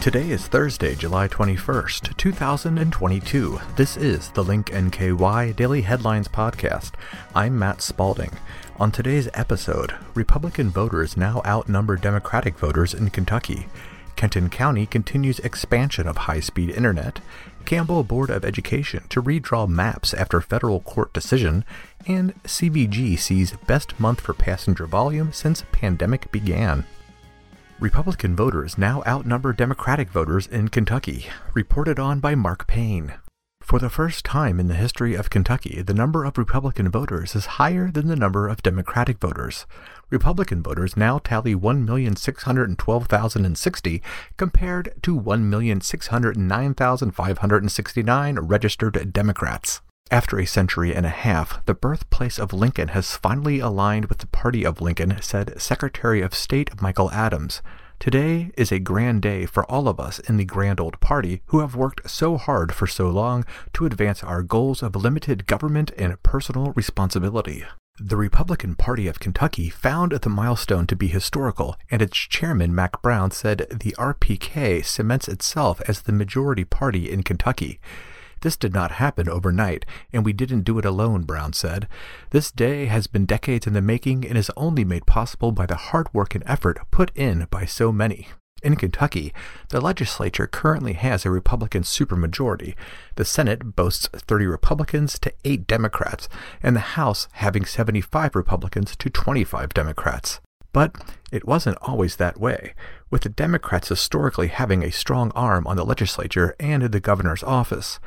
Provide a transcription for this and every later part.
Today is Thursday, July 21st, 2022. This is the Link NKY Daily Headlines Podcast. I'm Matt Spalding. On today's episode, Republican voters now outnumber Democratic voters in Kentucky. Kenton County continues expansion of high speed internet. Campbell Board of Education to redraw maps after federal court decision. And CVG sees best month for passenger volume since pandemic began. Republican voters now outnumber Democratic voters in Kentucky, reported on by Mark Payne. For the first time in the history of Kentucky, the number of Republican voters is higher than the number of Democratic voters. Republican voters now tally 1,612,060 compared to 1,609,569 registered Democrats. After a century and a half, the birthplace of Lincoln has finally aligned with the party of Lincoln, said Secretary of State Michael Adams. Today is a grand day for all of us in the grand old party who have worked so hard for so long to advance our goals of limited government and personal responsibility. The Republican Party of Kentucky found the milestone to be historical, and its chairman, Mac Brown, said the RPK cements itself as the majority party in Kentucky. This did not happen overnight, and we didn't do it alone, Brown said. This day has been decades in the making and is only made possible by the hard work and effort put in by so many. In Kentucky, the legislature currently has a Republican supermajority. The Senate boasts 30 Republicans to 8 Democrats, and the House having 75 Republicans to 25 Democrats. But it wasn't always that way, with the Democrats historically having a strong arm on the legislature and in the governor's office.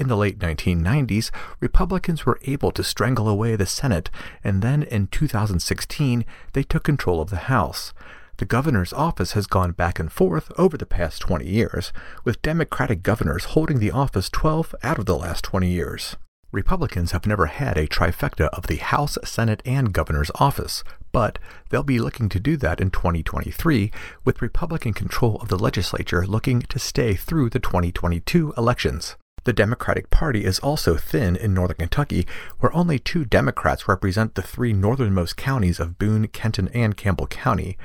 In the late 1990s, Republicans were able to strangle away the Senate, and then in 2016, they took control of the House. The governor's office has gone back and forth over the past 20 years, with Democratic governors holding the office 12 out of the last 20 years. Republicans have never had a trifecta of the House, Senate, and governor's office, but they'll be looking to do that in 2023, with Republican control of the legislature looking to stay through the 2022 elections. The Democratic Party is also thin in northern Kentucky, where only two Democrats represent the three northernmost counties of Boone, Kenton, and Campbell County.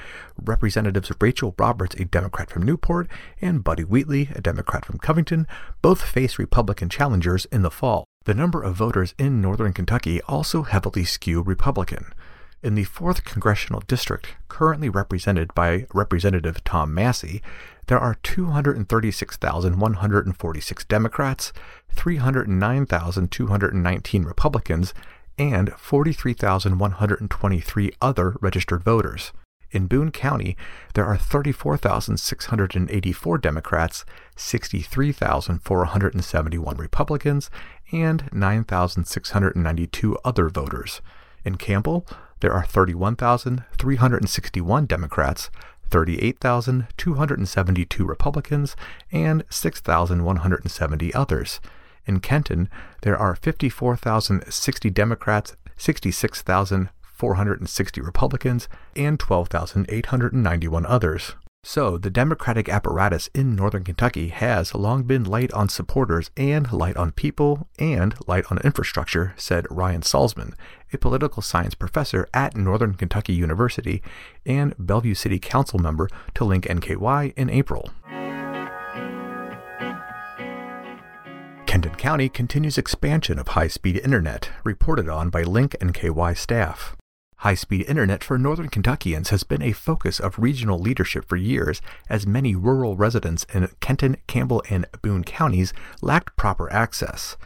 Representatives Rachel Roberts, a Democrat from Newport, and Buddy Wheatley, a Democrat from Covington, both face Republican challengers in the fall. The number of voters in northern Kentucky also heavily skew Republican. In the 4th Congressional District, currently represented by Representative Tom Massie, there are 236,146 Democrats, 309,219 Republicans, and 43,123 other registered voters. In Boone County, there are 34,684 Democrats, 63,471 Republicans, and 9,692 other voters. In Campbell, there are 31,361 Democrats, 38,272 Republicans, and 6,170 others. In Kenton, there are 54,060 Democrats, 66,460 Republicans, and 12,891 others. So, the Democratic apparatus in northern Kentucky has long been light on supporters and light on people and light on infrastructure, said Ryan Salzman, a political science professor at Northern Kentucky University and Bellevue City Council member to Link NKY in April. Kenton County continues expansion of high speed internet, reported on by Link NKY staff. High speed internet for Northern Kentuckians has been a focus of regional leadership for years, as many rural residents in Kenton, Campbell, and Boone counties lacked proper access.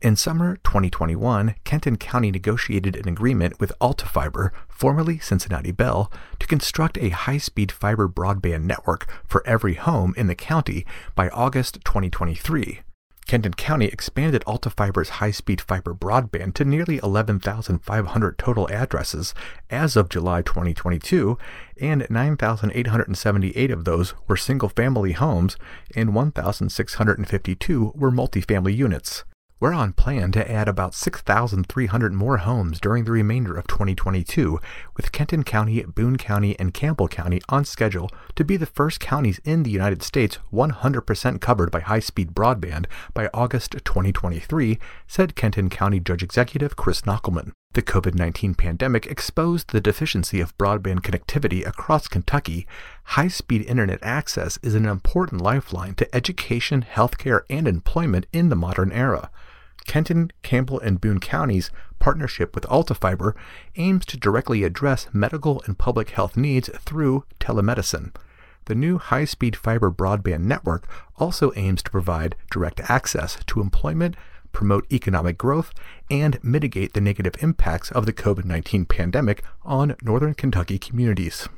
In summer 2021, Kenton County negotiated an agreement with AltaFiber, formerly Cincinnati Bell, to construct a high speed fiber broadband network for every home in the county by August 2023. Kenton County expanded AltaFiber's high-speed fiber broadband to nearly 11,500 total addresses as of July 2022, and 9,878 of those were single-family homes and 1,652 were multifamily units. We're on plan to add about 6,300 more homes during the remainder of 2022, with Kenton County, Boone County, and Campbell County on schedule to be the first counties in the United States 100% covered by high speed broadband by August 2023, said Kenton County Judge Executive Kris Knochelmann. The COVID 19 pandemic exposed the deficiency of broadband connectivity across Kentucky. High speed internet access is an important lifeline to education, healthcare, and employment in the modern era. Kenton, Campbell, and Boone counties' partnership with AltaFiber aims to directly address medical and public health needs through telemedicine. The new high speed fiber broadband network also aims to provide direct access to employment, promote economic growth, and mitigate the negative impacts of the COVID 19 pandemic on northern Kentucky communities.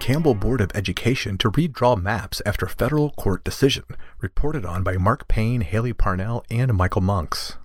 Campbell Board of Education to redraw maps after federal court decision, reported on by Mark Payne, Haley Parnell, and Michael Monks.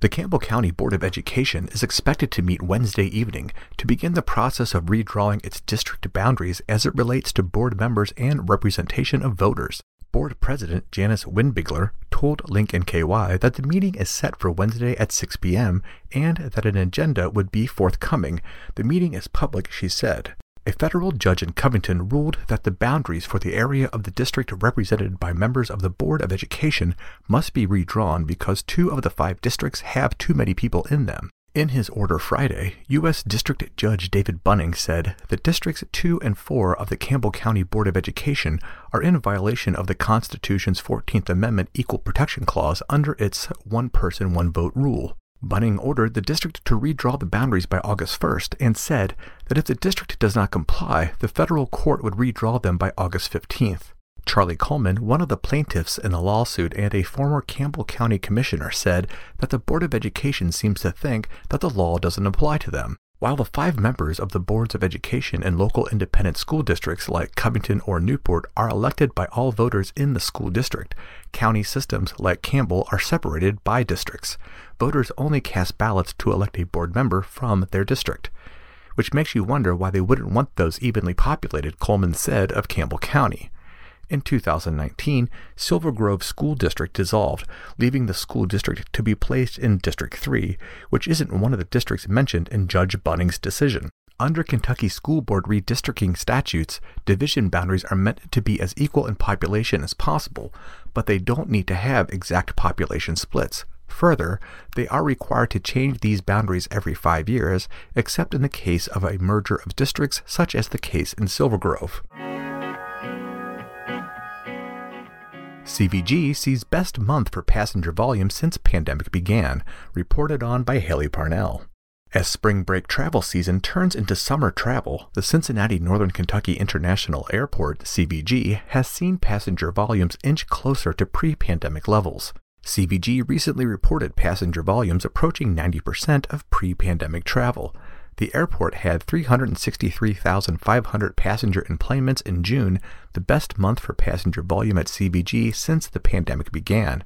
The Campbell County Board of Education is expected to meet Wednesday evening to begin the process of redrawing its district boundaries as it relates to board members and representation of voters. Board President Janis Winbigler told Link NKY that the meeting is set for Wednesday at 6 p.m. and that an agenda would be forthcoming. The meeting is public, she said. A federal judge in Covington ruled that the boundaries for the area of the district represented by members of the Board of Education must be redrawn because two of the five districts have too many people in them. In his order Friday, U.S. District Judge David Bunning said that Districts 2 and 4 of the Campbell County Board of Education are in violation of the Constitution's 14th Amendment Equal Protection Clause under its one person, one vote rule. Bunning ordered the district to redraw the boundaries by August 1st and said that if the district does not comply, the federal court would redraw them by August 15th. Charlie Coleman, one of the plaintiffs in the lawsuit and a former Campbell County commissioner, said that the Board of Education seems to think that the law doesn't apply to them. While the five members of the boards of education in local independent school districts like Covington or Newport are elected by all voters in the school district, county systems like Campbell are separated by districts. Voters only cast ballots to elect a board member from their district. Which makes you wonder why they wouldn't want those evenly populated, Coleman said of Campbell County. In 2019, Silver Grove School District dissolved, leaving the school district to be placed in District 3, which isn't one of the districts mentioned in Judge Bunning's decision. Under Kentucky School Board redistricting statutes, division boundaries are meant to be as equal in population as possible, but they don't need to have exact population splits. Further, they are required to change these boundaries every five years, except in the case of a merger of districts, such as the case in Silver Grove. CVG sees best month for passenger volume since pandemic began, reported on by Haley Parnell. As spring break travel season turns into summer travel, the Cincinnati Northern Kentucky International Airport, CVG, has seen passenger volumes inch closer to pre pandemic levels. CVG recently reported passenger volumes approaching 90% of pre pandemic travel, the airport had 363,500 passenger enplanements in June, the best month for passenger volume at CVG since the pandemic began.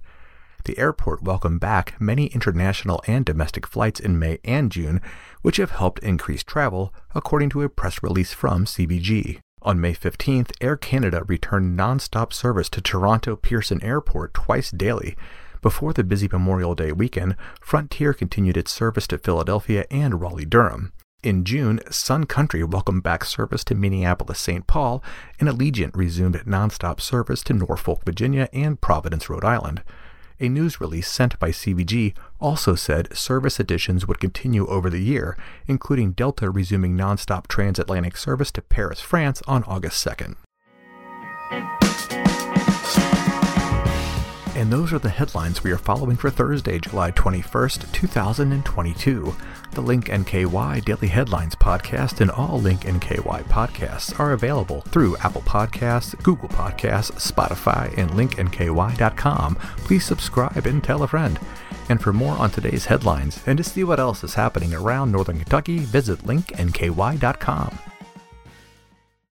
The airport welcomed back many international and domestic flights in May and June, which have helped increase travel, according to a press release from CVG. On May 15th, Air Canada returned nonstop service to Toronto Pearson Airport twice daily, before the busy Memorial Day weekend, Frontier continued its service to Philadelphia and Raleigh Durham. In June, Sun Country welcomed back service to Minneapolis St. Paul, and Allegiant resumed nonstop service to Norfolk, Virginia and Providence, Rhode Island. A news release sent by CVG also said service additions would continue over the year, including Delta resuming nonstop transatlantic service to Paris, France on August 2nd. And those are the headlines we are following for Thursday, July 21st, 2022. The Link NKY Daily Headlines podcast and all Link NKY podcasts are available through Apple Podcasts, Google Podcasts, Spotify, and linknky.com. Please subscribe and tell a friend. And for more on today's headlines and to see what else is happening around Northern Kentucky, visit linknky.com.